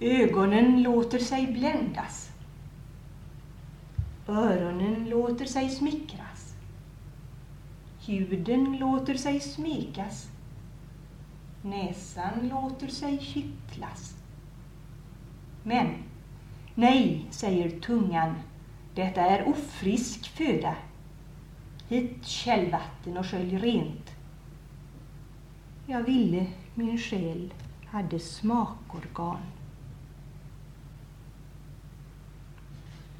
Ögonen låter sig bländas. Öronen låter sig smickras. Huden låter sig smekas. Näsan låter sig kittlas. Men nej, säger tungan, detta är ofrisk föda. Hit källvatten och skölj rent. Jag ville min själ hade smakorgan.